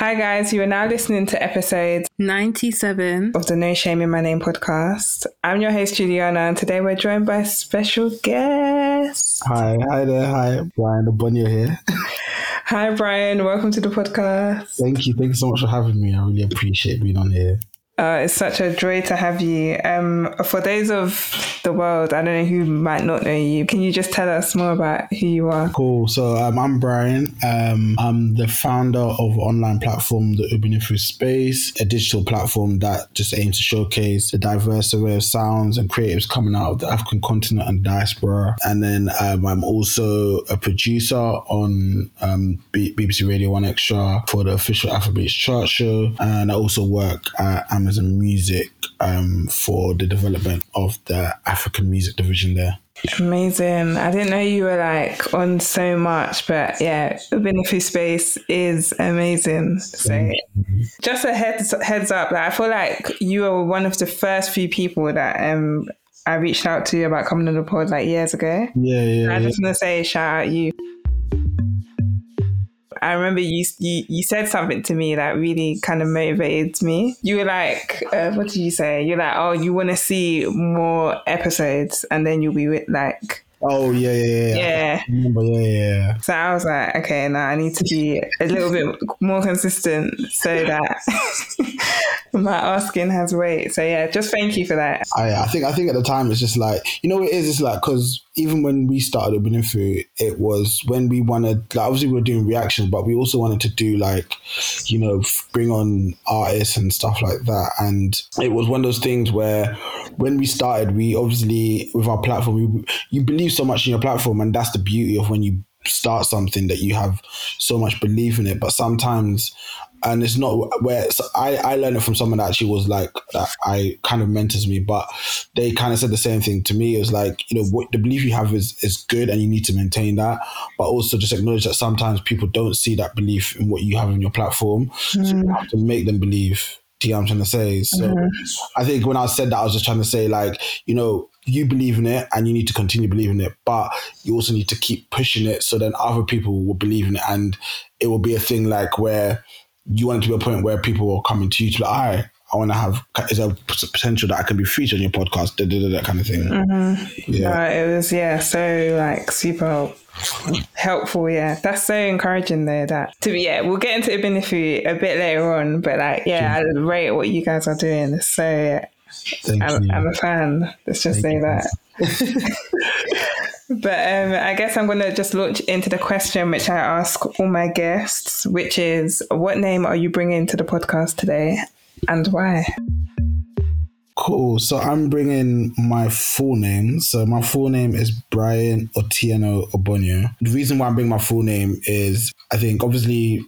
Hi, guys. You are now listening to episode 97. of the No Shame in My Name podcast. I'm your host, Juliana, and today we're joined by a special guest. Hi, hi there, hi, Bryan Obonyo here. Hi, Bryan. Welcome to the podcast. Thank you, thank you so much for having me. I really appreciate being on here. Uh, it's such a joy to have you. Um, for those of the world, I don't know who might not know you. Can you just tell us more about who you are? Cool. So um, I'm Bryan. Um, I'm the founder of online platform, the Ubunifu Space, a digital platform that just aims to showcase the diverse array of sounds and creatives coming out of the African continent and diaspora. And then um, I'm also a producer on um, B- BBC Radio One Extra for the official Afrobeats chart show, and I also work at And music um, for the development of the African music division there. Amazing. I didn't know you were like on so much, but yeah, Ubunifu Space is amazing. So just a heads heads up, like, I feel like you were one of the first few people that um I reached out to about coming on the pod like years ago. Yeah, yeah. I yeah. just want to say shout out you. I remember you, you you said something to me that really kind of motivated me. You were like, uh, what did you say? You're like, oh, you want to see more episodes, and then you'll be with like, Oh yeah, yeah, yeah. yeah. Remember, yeah, yeah. So I was like, okay, now I need to be a little bit more consistent so that my asking has weight. So yeah, just thank you for that. I, I think I think at the time it's just like you know what it is. It's like because even when we started Ubunifu, it was when we wanted like obviously we were doing reactions, but we also wanted to do like you know bring on artists and stuff like that. And it was one of those things where when we started, we obviously with our platform, we, you believe so much in your platform, and that's the beauty of when you start something that you have so much belief in it. But sometimes and it's not where so I, I learned it from someone that actually was like that I kind of mentors me, but they kind of said the same thing to me. It was like, you know, what the belief you have is is good and you need to maintain that, but also just acknowledge that sometimes people don't see that belief in what you have in your platform. So you mm-hmm. have to make them believe. Do you know what I'm trying to say? So mm-hmm. I think when I said that, I was just trying to say, like, you know, you believe in it and you need to continue believing it, but you also need to keep pushing it so then other people will believe in it. And it will be a thing like where you want it to be a point where people will come into you to be like, right, I want to have, is there potential that I can be featured on your podcast, da, da, da, that kind of thing. Yeah. Uh, it was yeah, so like super helpful. Yeah, that's so encouraging though. That to be yeah, we'll get into Ubunifu a bit later on, but like yeah, I rate what you guys are doing. So Thank I'm, you. I'm a fan. Let's just say you. that. but um, I guess I'm going to just launch into the question which I ask all my guests, which is, what name are you bringing to the podcast today, and why? Cool. So I'm bringing my full name. So my full name is Bryan Otieno Obonyo. The reason why I'm bringing my full name is I think obviously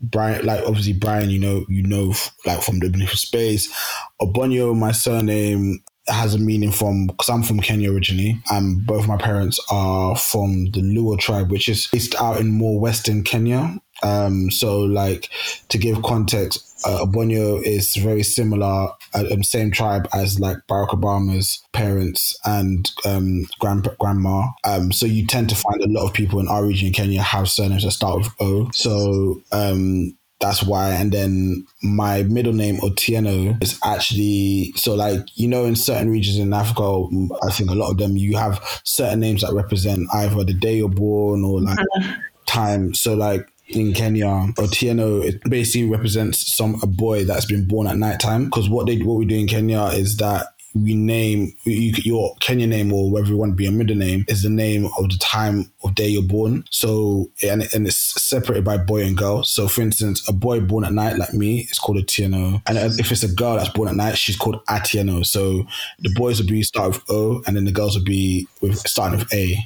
Bryan, like obviously Bryan, you know, you know, like from the Ubunifu Space. Obonyo, my surname has a meaning from because I'm from Kenya originally, and both my parents are from the Luo tribe, which is based out in more western Kenya. Um, so like to give context, uh, Obonyo is very similar, uh, um, same tribe as like Barack Obama's parents and um, grand grandma. Um, so you tend to find a lot of people in our region in Kenya have surnames that start with O. So um, that's why. And then my middle name Otieno is actually so like you know in certain regions in Africa, I think a lot of them you have certain names that represent either the day you're born or like uh-huh. time. So like in Kenya, Otieno it basically represents some a boy that's been born at nighttime. Because what they what we do in Kenya is that we name you, your Kenya name or whatever you want to be a middle name is the name of the time of day you're born. So and and it's separated by boy and girl. So for instance, a boy born at night like me is called Otieno, and if it's a girl that's born at night, she's called Atieno. So the boys will be start with O, and then the girls will be with starting with A.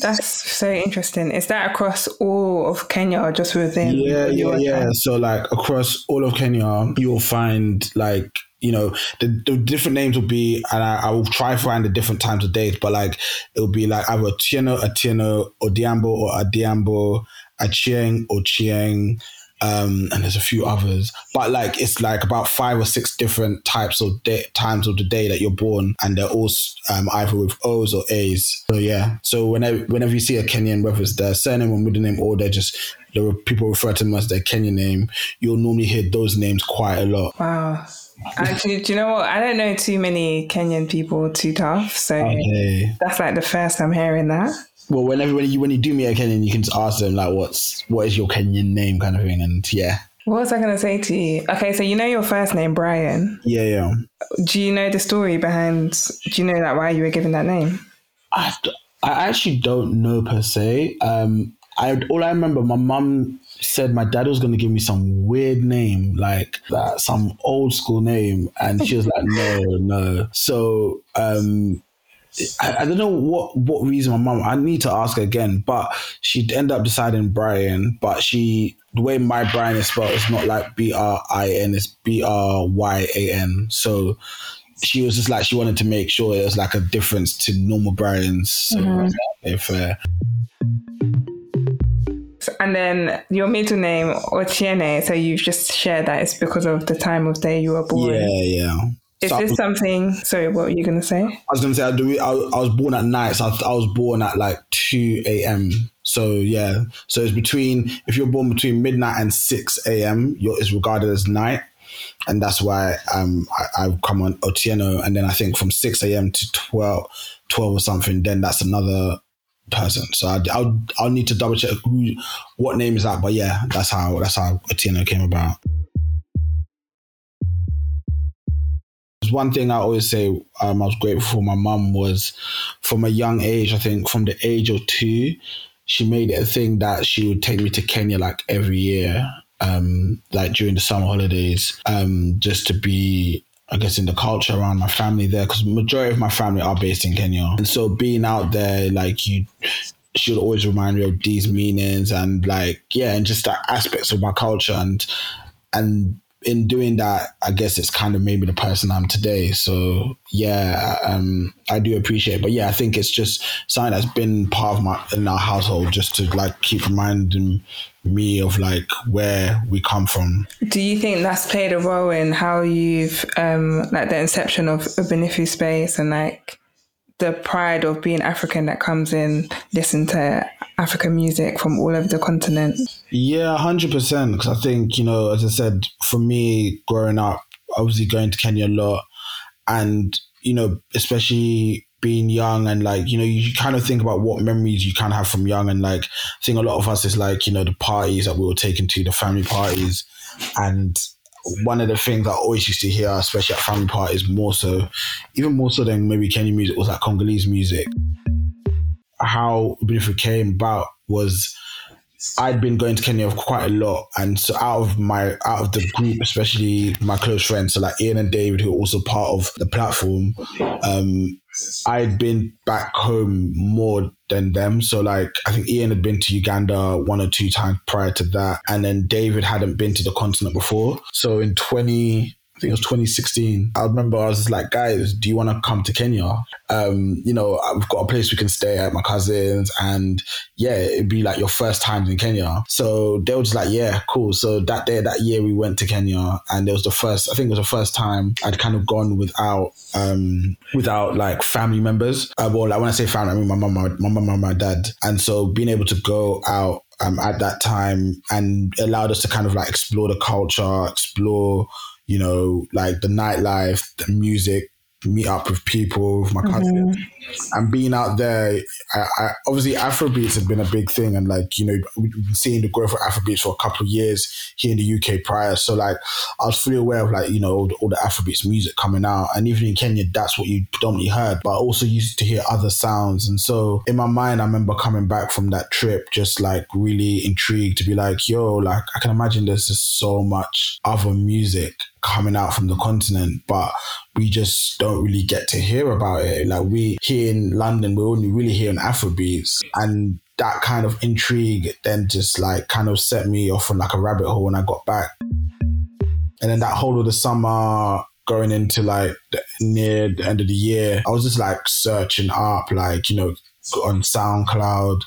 That's so interesting. Is that across all of Kenya or just within? Yeah, yeah, yeah. tribe? So like across all of Kenya, you'll find like you know the, the different names will be, and I, I will try find the different times of days, but like it will be like either Tieno, Atieno, Odhiambo, or Adhiambo, Achieng, or Chieng. um, and there's a few others. But like it's like about five or six different types of times of the day that you're born, and they're all um, either with O's or A's. So yeah. So whenever whenever you see a Kenyan, whether it's their surname or middle name, or they're just people refer to them as their Kenyan name, you'll normally hear those names quite a lot. Wow. Actually, do you know what? I don't know too many Kenyan people too tough, so Okay. that's like the first I'm hearing that. Well, whenever when you when you do meet a Kenyan, you can just ask them like, "What's what is your Kenyan name?" kind of thing, and yeah, What was I going to say to you? Okay, so you know your first name, Bryan. yeah, yeah. Do you know the story behind? Do you know that why you were given that name? I I actually don't know per se. Um, I all I remember, my mum said my dad was going to give me some weird name, like that, some old school name, and she was like, "No, no." So um, I, I don't know what what reason my mum. I need to ask her again, but she'd end up deciding Bryan. But she the way my Bryan is spelled is not like B R I N, it's B R Y A N. So she was just like she wanted to make sure it was like a difference to normal Brian's. So uh, So- And then your middle name, Otieno, so you've just shared that it's because of the time of day you were born. yeah, yeah. Is So this was- something? Sorry, what were you going to say? I was gonna say I, do, I, I was born at night, so I, I was born at like two a.m. So yeah, so it's between if you're born between midnight and six a.m. You're is regarded as night, and that's why um I, I've come on Otieno, and then I think from six a.m. to 12, 12 or something, then that's another person. So I, I'll I'll need to double check who what name is that, but yeah, that's how that's how Otieno came about. One thing I always say um, I was grateful for my mum was from a young age, I think from the age of two, she made it a thing that she would take me to Kenya like every year, um, like during the summer holidays, um, just to be, I guess, in the culture around my family there, because majority of my family are based in Kenya. And so being out there, like you, she would always remind me of these meanings and like, yeah, and just that aspects of my culture and, and in doing that, I guess it's kind of made me the person I'm today. So yeah, um, I do appreciate. It. But yeah, I think it's just something that's been part of my in our household, just to like keep reminding me of like where we come from. Do you think that's played a role in how you've, um, like the inception of Ubunifu Space and like the pride of being African that comes in, listen to African music from all over the continent? Yeah, hundred percent. Because I think you know, as I said, for me growing up, obviously going to Kenya a lot, and you know, especially being young and like you know, you kind of think about what memories you kind of have from young, and like I think a lot of us is like you know the parties that we were taken to, the family parties, and one of the things I always used to hear, especially at family parties, more so, even more so than maybe Kenyan music, was like Congolese music. How Ubunifu came about was I'd been going to Kenya quite a lot, and so out of my out of the group, especially my close friends, so like Ian and David, who are also part of the platform, um, I'd been back home more than them. So like I think Ian had been to Uganda one or two times prior to that, and then David hadn't been to the continent before. So in twenty. I think it was 2016. I remember I was like, guys, do you want to come to Kenya? Um, you know, I've got a place we can stay at my cousins, and yeah, it'd be like your first time in Kenya. So they were just like, yeah, cool. So that day, that year, we went to Kenya, and it was the first. I think it was the first time I'd kind of gone without, um, without like family members. Uh, well, like when I say family, I mean my mum, my, my mum, my dad. And so being able to go out um, at that time and allowed us to kind of like explore the culture, explore, you know, like the nightlife, the music, meet up with people, with my cousins, mm-hmm. and being out there. I, I, obviously, Afrobeats had been a big thing, and like you know, we've been seeing the growth of Afrobeats for a couple of years here in the UK prior. So like, I was fully aware of like you know all the, all the Afrobeats music coming out, and even in Kenya, that's what you predominantly heard. But I also used to hear other sounds, and so in my mind, I remember coming back from that trip, just like really intrigued to be like, yo, like I can imagine there's just so much other music coming out from the continent, but we just don't really get to hear about it. Like we here in London, we're only really hearing Afrobeats and that kind of intrigue then just like kind of set me off on like a rabbit hole when I got back. And then that whole of the summer going into like the, near the end of the year, I was just like searching up like, you know, on SoundCloud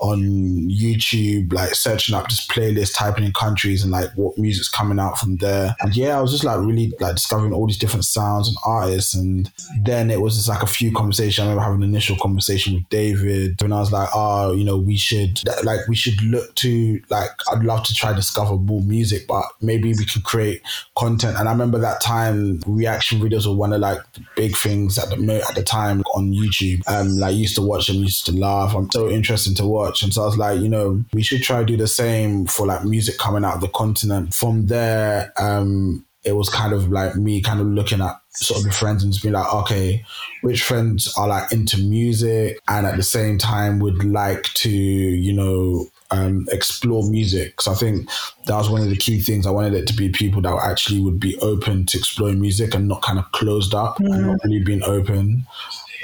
on YouTube, like searching up just playlists, typing in countries and like what music's coming out from there. And yeah, I was just like really like discovering all these different sounds and artists. And then it was just like a few conversations. I remember having an initial conversation with David and I was like, oh, you know, we should like we should look to like I'd love to try discover more music, but maybe we could create content. And I remember that time reaction videos were one of like big things at the at the time on YouTube. Um, like used to watch them, used to laugh. I'm so interested to watch, and so I was like, you know, we should try to do the same for like music coming out of the continent. From there, um, it was kind of like me kind of looking at sort of the friends and just being like, okay, which friends are like into music and at the same time would like to, you know, um, explore music. So I think that was one of the key things. I wanted it to be people that actually would be open to exploring music and not kind of closed up mm. and not really being open.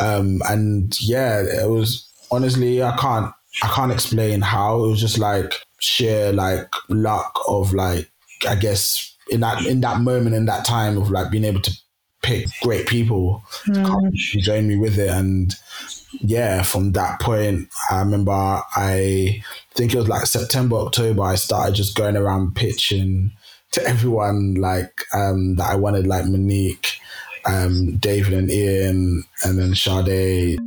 Um, and yeah, it was honestly, I can't, I can't explain how it was just like sheer like luck of like, I guess in that, in that moment, in that time of like being able to pick great people mm. to come join me with it. And yeah, from that point, I remember I think it was like September, October, I started just going around pitching to everyone like um, that I wanted, like Monique, um, David and Ian, and then Sade.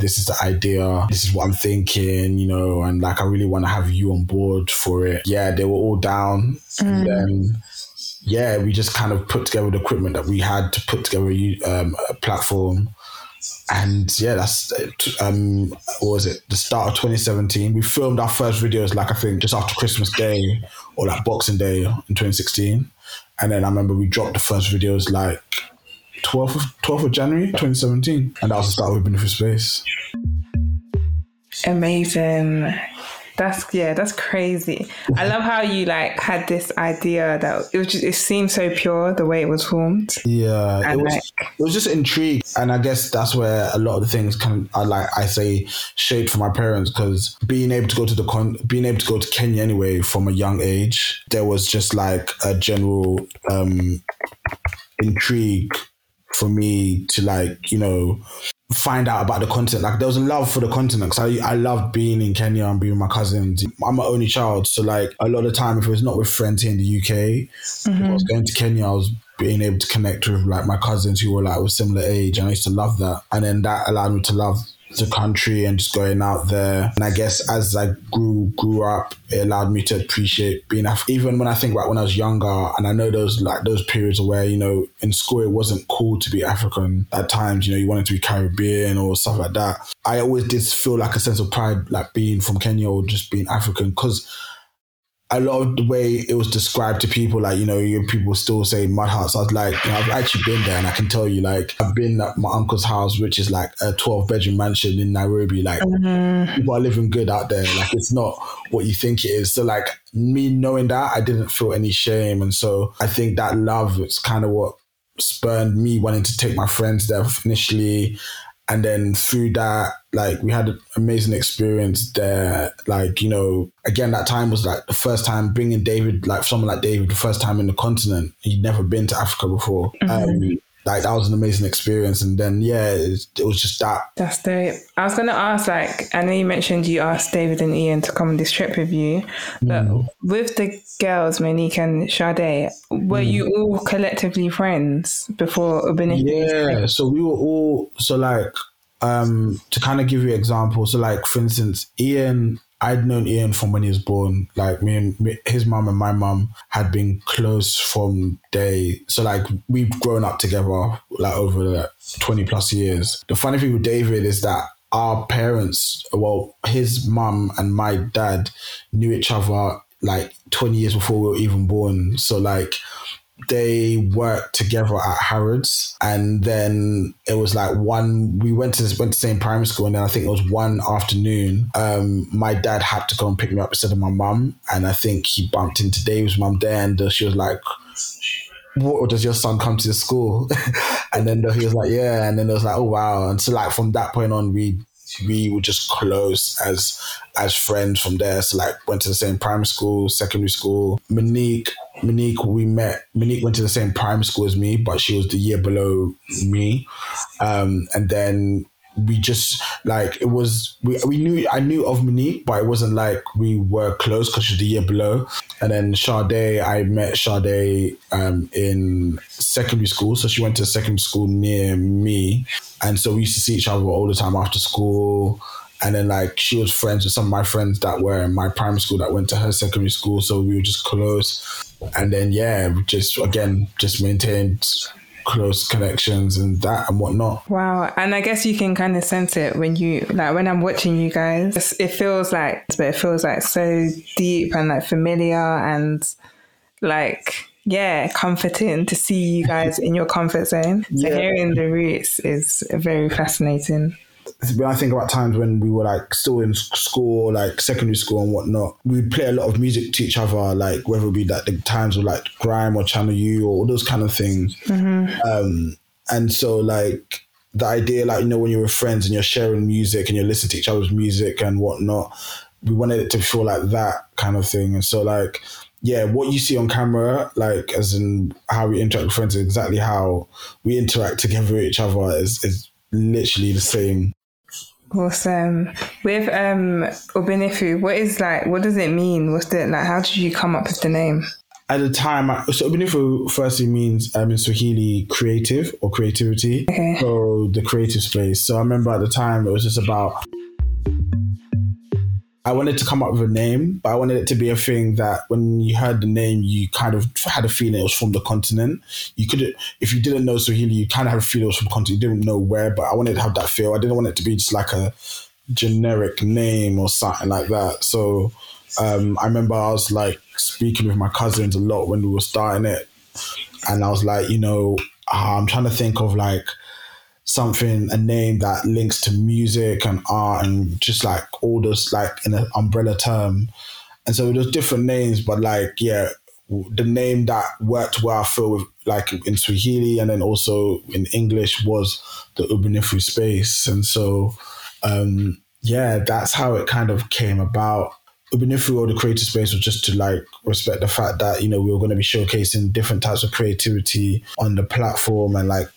This is the idea. This is what I'm thinking, you know, and like I really want to have you on board for it. Yeah, they were all down. Mm. And then yeah, we just kind of put together the equipment that we had to put together um, a platform. And yeah, that's um, what was it? The start of 2017. We filmed our first videos, like I think, just after Christmas Day or like Boxing Day in 2016. And then I remember we dropped the first videos like 12th of, 12th of January 2017. And that was the start of Ubunifu Space. Amazing. That's yeah, that's crazy. I love how you like had this idea that it was just it seemed so pure the way it was formed. Yeah, and it was like, it was just intrigue, and I guess that's where a lot of the things kind of like I say shaped for my parents because being able to go to the con, being able to go to Kenya anyway from a young age, there was just like a general um intrigue for me to like you know find out about the continent. Like there was a love for the continent because I, I loved being in Kenya and being with my cousins. I'm my only child. So like a lot of time, if it was not with friends here in the UK, mm-hmm. I was going to Kenya, I was being able to connect with like my cousins who were like with similar age. And I used to love that. And then that allowed me to love the country and just going out there. And I guess as I grew grew up, it allowed me to appreciate being African. Even when I think about when I was younger, and I know those like those periods where you know in school it wasn't cool to be African. At times, you know, you wanted to be Caribbean or stuff like that. I always did feel like a sense of pride, like being from Kenya or just being African, because a lot of the way it was described to people, like, you know, people still say mud huts. I was like, you know, I've actually been there and I can tell you, like, I've been at my uncle's house, which is like a 12 bedroom mansion in Nairobi. Like, mm-hmm. people are living good out there. Like, it's not what you think it is. So, like, me knowing that, I didn't feel any shame. And so I think that love is kind of what spurned me wanting to take my friends there initially and then through that like we had an amazing experience there. Like you know again that time was like the first time bringing david like someone like david the first time in the continent. He'd never been to africa before. Mm-hmm. um, like that was an amazing experience and then yeah it, it, was just that that's dope i was gonna ask like i know you mentioned you asked david and ian to come on this trip with you but mm. with the girls monique and Sade, were mm. you all collectively friends before yeah so we were all so like um to kind of give you an example so like for instance ian I'd known Ian from when he was born. Like me and me, his mum and my mum had been close from day. So like we've grown up together like over like, 20 plus years. The funny thing with David is that our parents, well, his mum and my dad knew each other like 20 years before we were even born. So like they worked together at Harrods, and then it was like one. We went to went to the same primary school, and then I think it was one afternoon. Um, my dad had to go and pick me up instead of my mum, and I think he bumped into Dave's mum there, and she was like, "What does your son come to the school?" and then he was like, "Yeah," and then it was like, "Oh wow!" And so like from that point on, we we were just close as as friends from there. So like went to the same primary school, secondary school. Monique Monique, we met. Monique went to the same primary school as me, but she was the year below me. Um, and then we just like it was we, we knew I knew of Monique, but it wasn't like we were close because she's the year below. And then Sade, I met Sade um, in secondary school, so she went to secondary school near me, and so we used to see each other all the time after school. And then like she was friends with some of my friends that were in my primary school that went to her secondary school, so we were just close. And then yeah, just again just maintained close connections and that and whatnot. Wow. And I guess you can kind of sense it when you, like, when I'm watching you guys, it feels like, but it feels like so deep and like familiar and like, yeah, comforting to see you guys in your comfort zone. So Yeah. hearing the roots is very fascinating. When I think about times when we were like still in school, like secondary school and whatnot, we'd play a lot of music to each other, like whether it be like the times of like Grime or Channel U or all those kind of things. Um, and so like the idea, like, you know, when you're with friends and you're sharing music and you're listening to each other's music and whatnot, we wanted it to feel like that kind of thing. And so like, yeah, what you see on camera, like as in how we interact with friends, is exactly how we interact together with each other is, is literally the same. Awesome. With um Ubunifu, what is like what does it mean? What's the like how did you come up with the name? at the time, so Ubunifu firstly means um, in Swahili creative or creativity. Okay. So the creative space. So I remember at the time it was just about. I wanted to come up with a name, but I wanted it to be a thing that when you heard the name, you kind of had a feeling it was from the continent. You could, if you didn't know Swahili, you kind of have a feeling it was from the continent. You didn't know where, but I wanted to have that feel. I didn't want it to be just like a generic name or something like that. So um, I remember I was like speaking with my cousins a lot when we were starting it, and I was like, you know, I'm trying to think of like something, a name that links to music and art and just like all those like in an umbrella term. And so there's different names, but like yeah, the name that worked well feel with like in Swahili and then also in English was the Ubunifu space. And so um yeah, that's how it kind of came about. Ubunifu or the creative space was just to like respect the fact that, you know, we were going to be showcasing different types of creativity on the platform and like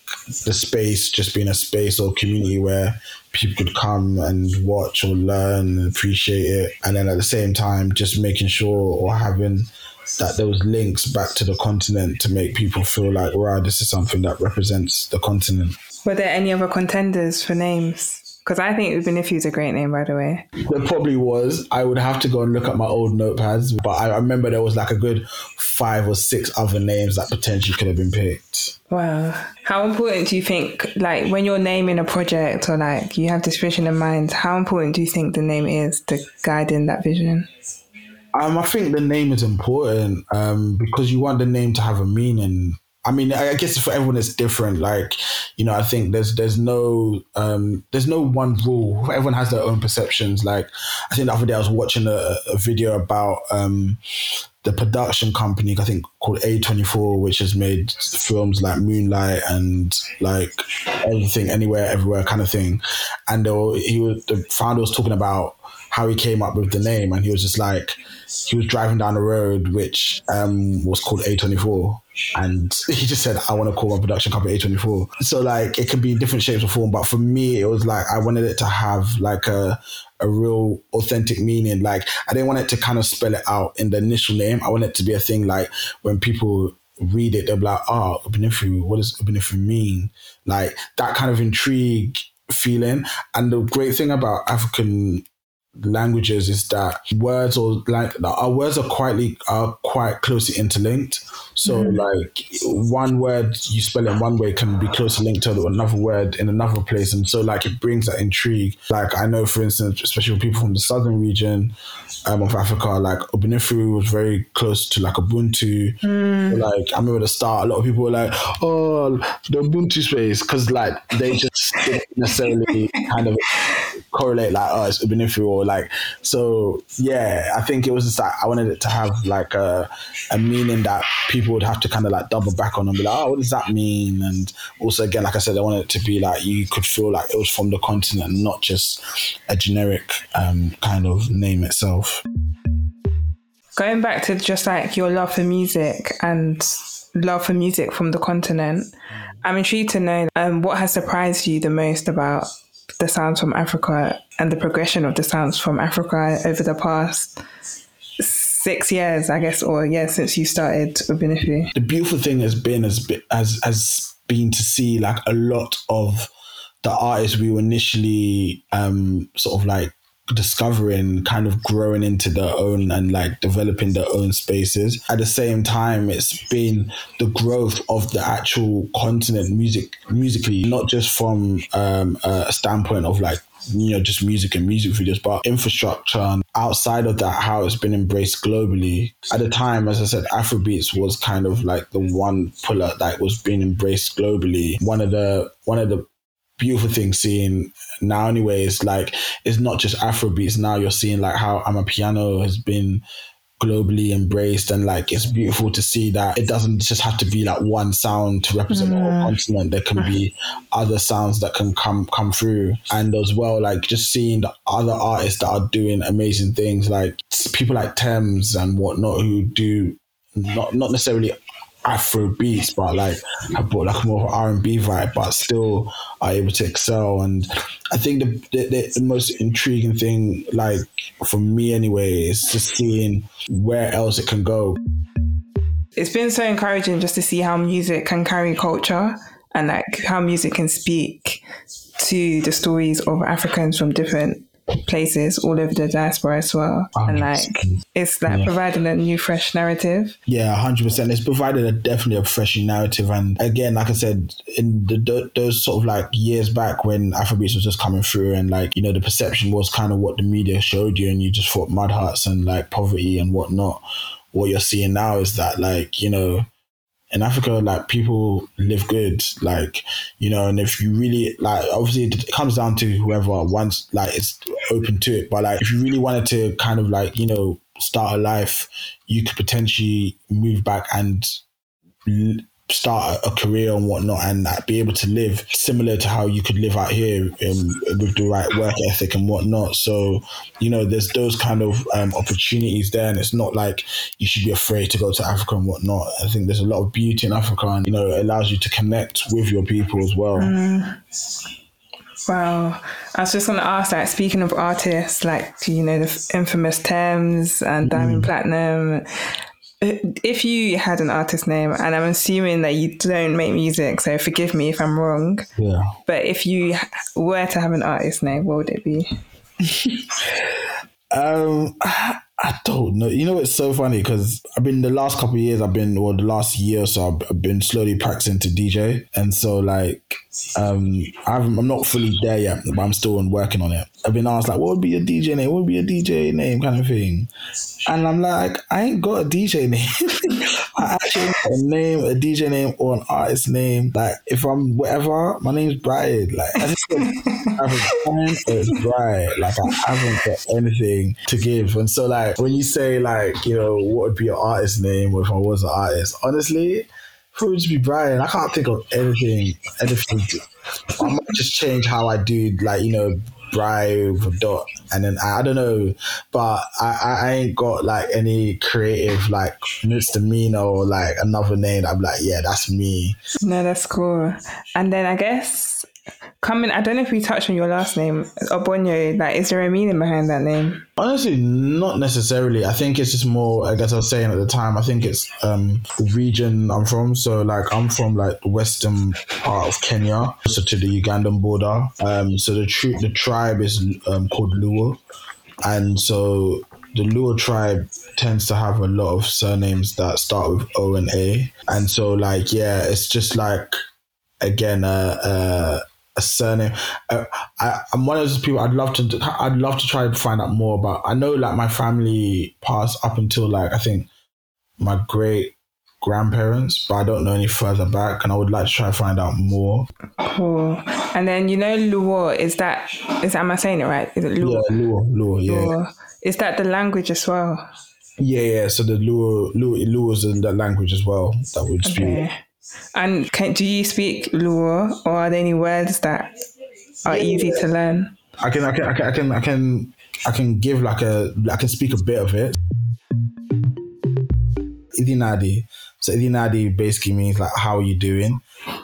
the space just being a space or community where people could come and watch or learn and appreciate it. And then at the same time, just making sure or having that those links back to the continent to make people feel like, wow, this is something that represents the continent. Were there any other contenders for names? Because I think Ubunifu is a great name, by the way. It probably was. I would have to go and look at my old notepads, but I remember there was like a good five or six other names that potentially could have been picked. Wow. How important do you think, like, when you're naming a project or like you have this vision in mind, how important do you think the name is to guiding that vision? Um, I think the name is important um, because you want the name to have a meaning. I mean, I guess for everyone it's different. Like, you know, I think there's there's no um, there's no one rule. Everyone has their own perceptions. Like, I think the other day I was watching a, a video about um, the production company I think called A24, which has made films like Moonlight and like everything, anywhere, everywhere kind of thing. And were, he was the founder was talking about how he came up with the name, and he was just like he was driving down a road which um, was called A24. And he just said, I want to call my production company A24. So, like, it could be different shapes or form. But for me, it was like, I wanted it to have like a, a real authentic meaning. Like, I didn't want it to kind of spell it out in the initial name. I want it to be a thing like when people read it, they'll be like, ah, oh, Ubunifu, what does Ubunifu mean? Like, that kind of intrigue feeling. And the great thing about African languages is that words or like our words are quietly are quite closely interlinked. So like one word you spell it one way can be closely linked to another word in another place, and so like it brings that intrigue. Like I know, for instance, especially with people from the southern region um, of Africa, like Ubunifu was very close to like Ubuntu. Like I remember the start, a lot of people were like, "Oh, the Ubuntu space," because like they just didn't necessarily kind of correlate like oh it's Ubuntu or like so yeah I think it was just like I wanted it to have like a, a meaning that people would have to kind of like double back on and be like oh what does that mean? And also again like I said I wanted it to be like you could feel like it was from the continent not just a generic um, kind of name itself. Going back to just like your love for music and love for music from the continent, I'm intrigued to know um, what has surprised you the most about the sounds from Africa and the progression of the sounds from Africa over the past six years, I guess, or yeah, since you started Ubunifu. The beautiful thing has been as has, has been to see like a lot of the artists we were initially um, sort of like discovering kind of growing into their own and like developing their own spaces. At the same time it's been the growth of the actual continent music musically not just from um, a standpoint of like you know just music and music videos but infrastructure and outside of that how it's been embraced globally. At the time as i said afrobeats was kind of like the one pillar that was being embraced globally. One of the one of the beautiful thing seeing now anyway. Is like it's not just afrobeats now you're seeing like how amapiano has been globally embraced and like it's beautiful to see that it doesn't just have to be like one sound to represent a whole mm. continent. There can be other sounds that can come come through. And as well like just seeing the other artists that are doing amazing things like people like Tems and whatnot who do not not necessarily Afro beats, but like I brought like more R and B vibe, but still are able to excel. And I think the, the the most intriguing thing, like for me anyway, is just seeing where else it can go. It's been so encouraging just to see how music can carry culture and like how music can speak to the stories of Africans from different places all over the diaspora as well. And like it's like Yeah. providing a new fresh narrative. Yeah, hundred percent. It's provided a definitely a fresh narrative, and again, like I said, in the, th those sort of like years back when Afrobeats was just coming through, and like you know the perception was kind of what the media showed you, and you just thought mud huts and like poverty and whatnot. What you're seeing now is that like you know in Africa, like people live good, like you know, and if you really like, obviously it comes down to whoever wants, like it's open to it. But like, if you really wanted to kind of like you know start a life, you could potentially move back and start a, career and whatnot, and like, be able to live similar to how you could live out here um, with the right work ethic and whatnot. So you know, there's those kind of um, opportunities there, and it's not like you should be afraid to go to Africa and whatnot. I think there's a lot of beauty in Africa, and you know, it allows you to connect with your people as well. Wow. I was just going to ask, like, speaking of artists, like, you know, the infamous Tems and Diamond Platnumz, if you had an artist name, and I'm assuming that you don't make music, so forgive me if I'm wrong, Yeah. but if you were to have an artist name, what would it be? Um, I don't know. You know, it's so funny because I've been the last couple years. I've been, or the last year so, I've, I've been slowly practicing to DJ, and so like, um, I I'm not fully there yet, but I'm still working on it. I've been asked like, what would be your DJ name? What would be your DJ name, kind of thing, and I'm like, I ain't got a DJ name. I actually a name, a DJ name, or an artist name. Like, if I'm whatever, my name's Bryan. Like, I just got I have Bryan. Like, I haven't got anything to give, and so like when you say like, you know, what would be your artist name if I was an artist? Honestly, Who would be Bryan. I can't think of anything, anything. I might just change how I do, like you know, With dot, and then I, I don't know, but I, I, I ain't got like any creative like misdemeanor or like another name. I'm like, yeah, that's me. No, that's cool. And then I guess coming, I don't know if we touched on your last name, Obonyo. Like, is there a meaning behind that name? Honestly, not necessarily. I think it's just more. I guess I was saying at the time. I think it's um region I'm from. So like I'm from like the western part of Kenya, so to the Ugandan border. Um, so the tri- the tribe is um, called Luo, and so the Luo tribe tends to have a lot of surnames that start with O and A, and so like yeah, it's just like again a. a surname. Uh, I, I'm one of those people. I'd love to. I'd love to try to find out more about. I know, like my family passed up until like I think my great grandparents, but I don't know any further back, and I would like to try to find out more. Cool. And then you know Luo, is that is that, am I saying it right? Is it Luo? Yeah, Luo, Luo, yeah, Luo? Is that the language as well? yeah, yeah. So the Luo, Luo, Luo is in that language as well that we speak. And can, do you speak Luo, or are there any words that are easy to learn? I can, I can, I can, I can, I can, I can give like a, I can speak a bit of it. Idinadi. So Idinadi basically means like, how are you doing?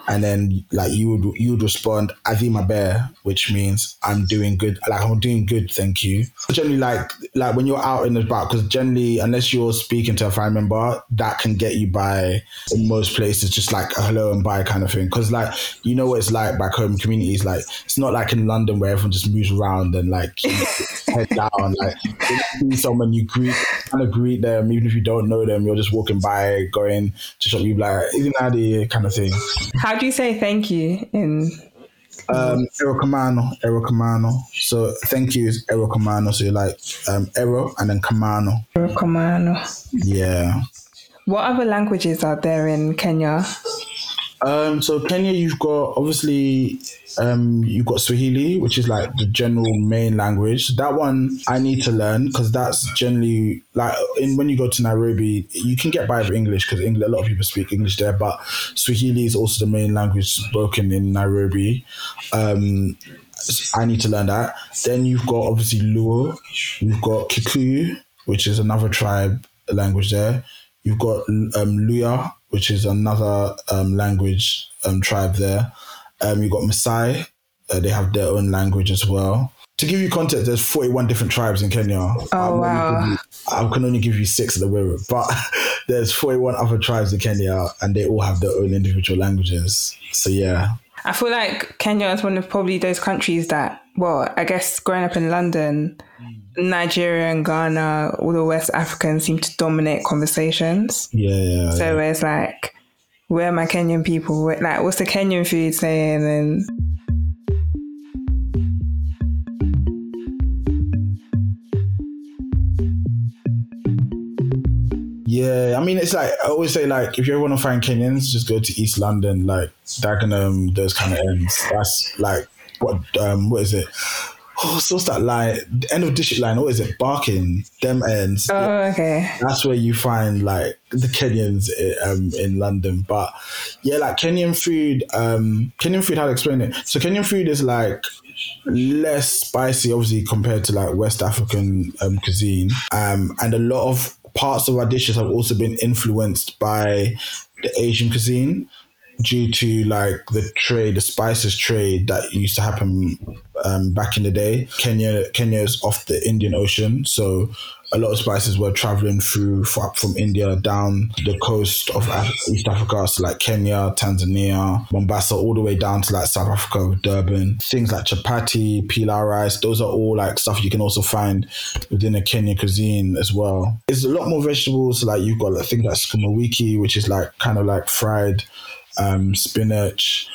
and then like you would you would respond Adima Bear, which means I'm doing good. Like I'm doing good, thank you. Generally, like like when you're out in the about, because generally, unless you're speaking to a family member, that can get you by in most places, just like a hello and bye kind of thing. Because like you know what it's like back home communities. Like it's not like in London where everyone just moves around and like head down. Like you see someone, you greet kind of greet them, even if you don't know them. You're just walking by, going to shop. You like even that kind of thing. How do you say thank you in? Um, Ero Kamano, Erokamano, Erokamano. So thank you is Erokamano. So you're like um, Ero and then Kamano. Erokamano. Yeah. What other languages are there in Kenya? Um, so Kenya, you've got obviously um, you've got Swahili, which is like the general main language. That one I need to learn because that's generally like in when you go to Nairobi, you can get by with English because a lot of people speak English there, but Swahili is also the main language spoken in Nairobi. Um, I need to learn that. Then you've got obviously Luo, you've got Kikuyu, which is another tribe language there. You've got um, Luhya, which is another um, language um, tribe there. Um, you've got Maasai, uh, they have their own language as well. To give you context, there's 41 different tribes in Kenya. Oh, wow. You, I can only give you six at the moment, but there's 41 other tribes in Kenya and they all have their own individual languages. So, yeah. I feel like Kenya is one of probably those countries that, well, I guess growing up in London, Nigeria and Ghana, all the West Africans seem to dominate conversations. Yeah, yeah. So yeah. it's like, where are my Kenyan people? Like, what's the Kenyan food saying? And Yeah, I mean, it's like I always say, like if you ever want to find Kenyans, just go to East London, like Dagenham, those kind of ends. That's like what um what is it? Oh, so what's that line? The end of district line. What is it? Barking. Them ends. oh, okay. That's where you find like the Kenyans um, in London. But yeah, like Kenyan food. Um, Kenyan food. How to explain it? So Kenyan food is like less spicy, obviously, compared to like West African um, cuisine. Um, and a lot of parts of our dishes have also been influenced by the Asian cuisine due to like the trade, the spices trade that used to happen um, back in the day. Kenya, Kenya is off the Indian Ocean, so a lot of spices were traveling through from India down the coast of East Africa, so like Kenya, Tanzania, Mombasa, all the way down to like South Africa, Durban. Things like chapati, pilau rice, those are all like stuff you can also find within the Kenyan cuisine as well. It's a lot more vegetables, like you've got like things like sukuma wiki, which is like kind of like fried um, spinach,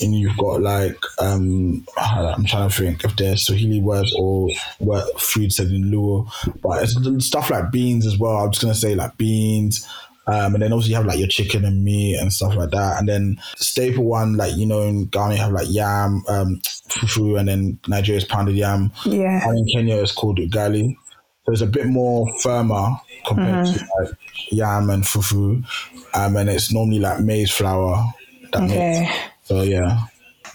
and you've got like um, I'm trying to think if there's Swahili words or what food said in Luo, but it's stuff like beans as well. I'm just gonna say like beans. Um, and then also you have like your chicken and meat and stuff like that. And then staple one, like, you know, in Ghana you have like yam, um, fufu, and then Nigeria's pounded yam. Yeah. And in Kenya it's called ugali. It's a bit more firmer compared mm-hmm. to like yam and fufu. Um, and it's normally like maize flour. Okay. makes, so yeah.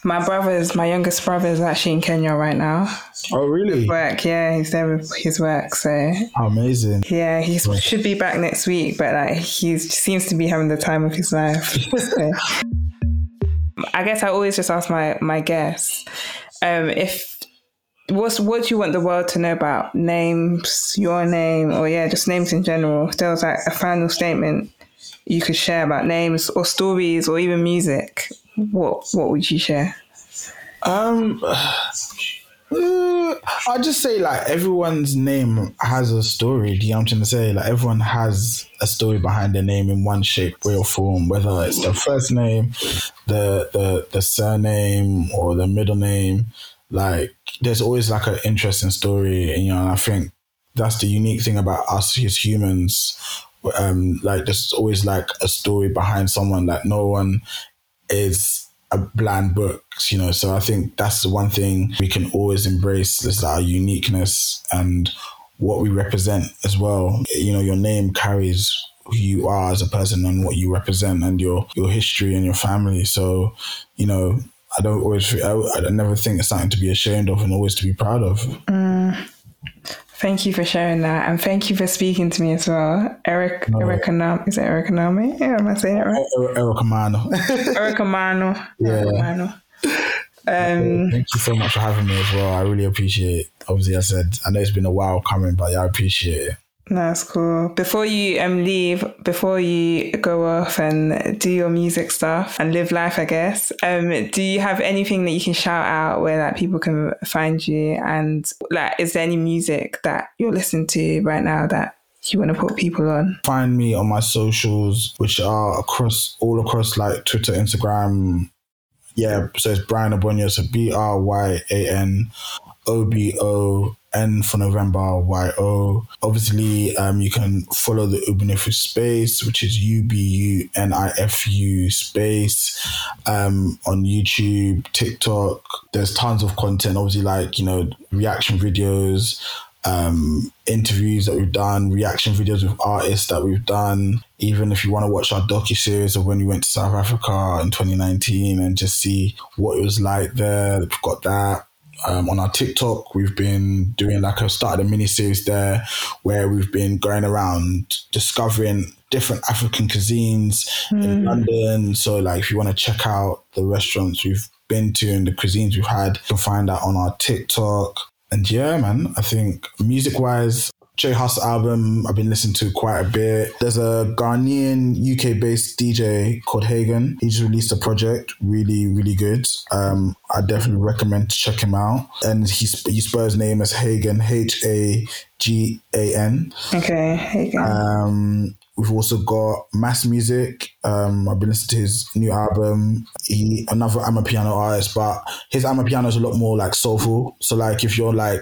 My brother's, my youngest brother is actually in Kenya right now. Oh really? Work, yeah, he's there with his work. So Amazing. yeah, he should be back next week, but like he seems to be having the time of his life. So, I guess I always just ask my my guests um, if what's what do you want the world to know about names, your name, or yeah, just names in general. If there was like a final statement you could share about names or stories or even music, what what would you share? Um, uh, I'll just say like everyone's name has a story. Do you know what I'm trying to say? Like everyone has a story behind their name in one shape, way, or form. Whether it's the first name, the the the surname, or the middle name. Like there's always like an interesting story, and you know, and I think that's the unique thing about us as humans. Um, like there's always like a story behind someone. Like no one is a bland book, you know. So I think that's the one thing we can always embrace is our uniqueness and what we represent as well. You know, your name carries who you are as a person and what you represent and your your history and your family. So, you know, I don't always I, I never think it's something to be ashamed of and always to be proud of. Mm. Thank you for sharing that, and thank you for speaking to me as well, Eric. No. Eric Anam, is it Eric Anami? Yeah, am I saying it right? Er, er, Eric Amano. Eric Amano. Yeah. Amano. Um, Thank you so much for having me as well. I really appreciate it. Obviously, I said I know it's been a while coming, but yeah, I appreciate it. That's cool. Before you um leave, before you go off and do your music stuff and live life, I guess. Um, do you have anything that you can shout out where like people can find you? And like, is there any music that you're listening to right now that you want to put people on? Find me on my socials, which are across all across like Twitter, Instagram. Yeah, so it's Bryan Obonyo. So B R Y A N O B O N for November, Y O. Obviously, um, you can follow the Ubunifu space, which is U B U N I F U space, um, on YouTube, TikTok. There's tons of content, obviously, like, you know, reaction videos, um, interviews that we've done, reaction videos with artists that we've done. Even if you want to watch our docu series of when we went to South Africa in 2019 and just see what it was like there, we've got that. Um, on our TikTok, we've been doing like a started a mini series there where we've been going around discovering different African cuisines mm. in hmm. London. So, like, if you want to check out the restaurants we've been to and the cuisines we've had, you can find that on our TikTok. And yeah, man, I think music wise, J Hus album I've been listening to quite a bit. There's a Ghanaian UK based DJ called Hagan. He just released a project, really, really good. Um, I definitely recommend to check him out. And he he spells his name as Hagan, H A G A N. Okay, Hagan. Um, We've also got Mas Musiq. Um, I've been listening to his new album. He another amapiano artist, but his amapiano is a lot more like soulful. So like if you're like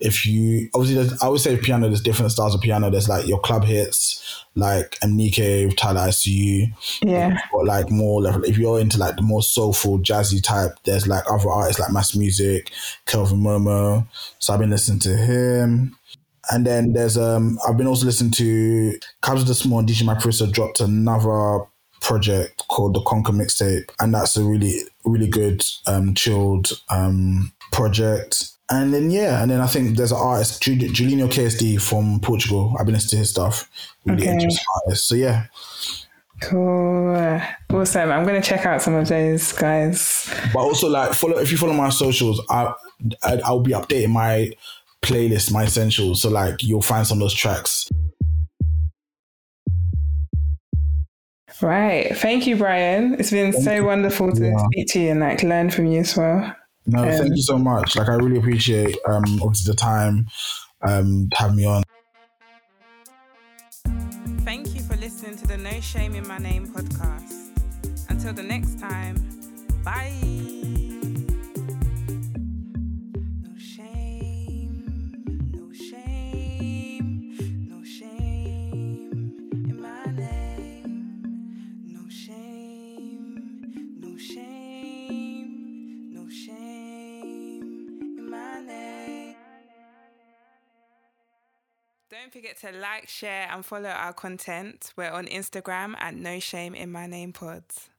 if you obviously I would say piano there's different styles of piano. There's like your club hits, like Mnike, Tyler ICU. Yeah. But like more level if you're into like the more soulful, jazzy type, there's like other artists like Mas Musiq, Kelvin Momo. So I've been listening to him. And then there's um I've been also listening to De Small and DJ Maphorisa dropped another project called the Conquer Mixtape, and that's a really really good um chilled um project. And then yeah, and then I think there's an artist, Julinho KSD from Portugal. I've been listening to his stuff. Really okay. interesting artist. So yeah. Cool. Awesome. I'm gonna check out some of those guys. But also like follow if you follow my socials, I, I I'll be updating my playlist, my essentials. So like you'll find some of those tracks. Right. Thank you, Bryan. It's been thank so you. wonderful to yeah. speak to you and like learn from you as well. No, um, thank you so much. Like I really appreciate um obviously the time um to have me on. Thank you for listening to the No Shame in My Name podcast. Until the next time, bye. Don't forget to like, share, and follow our content. We're on Instagram at No Shame in My Name Pods.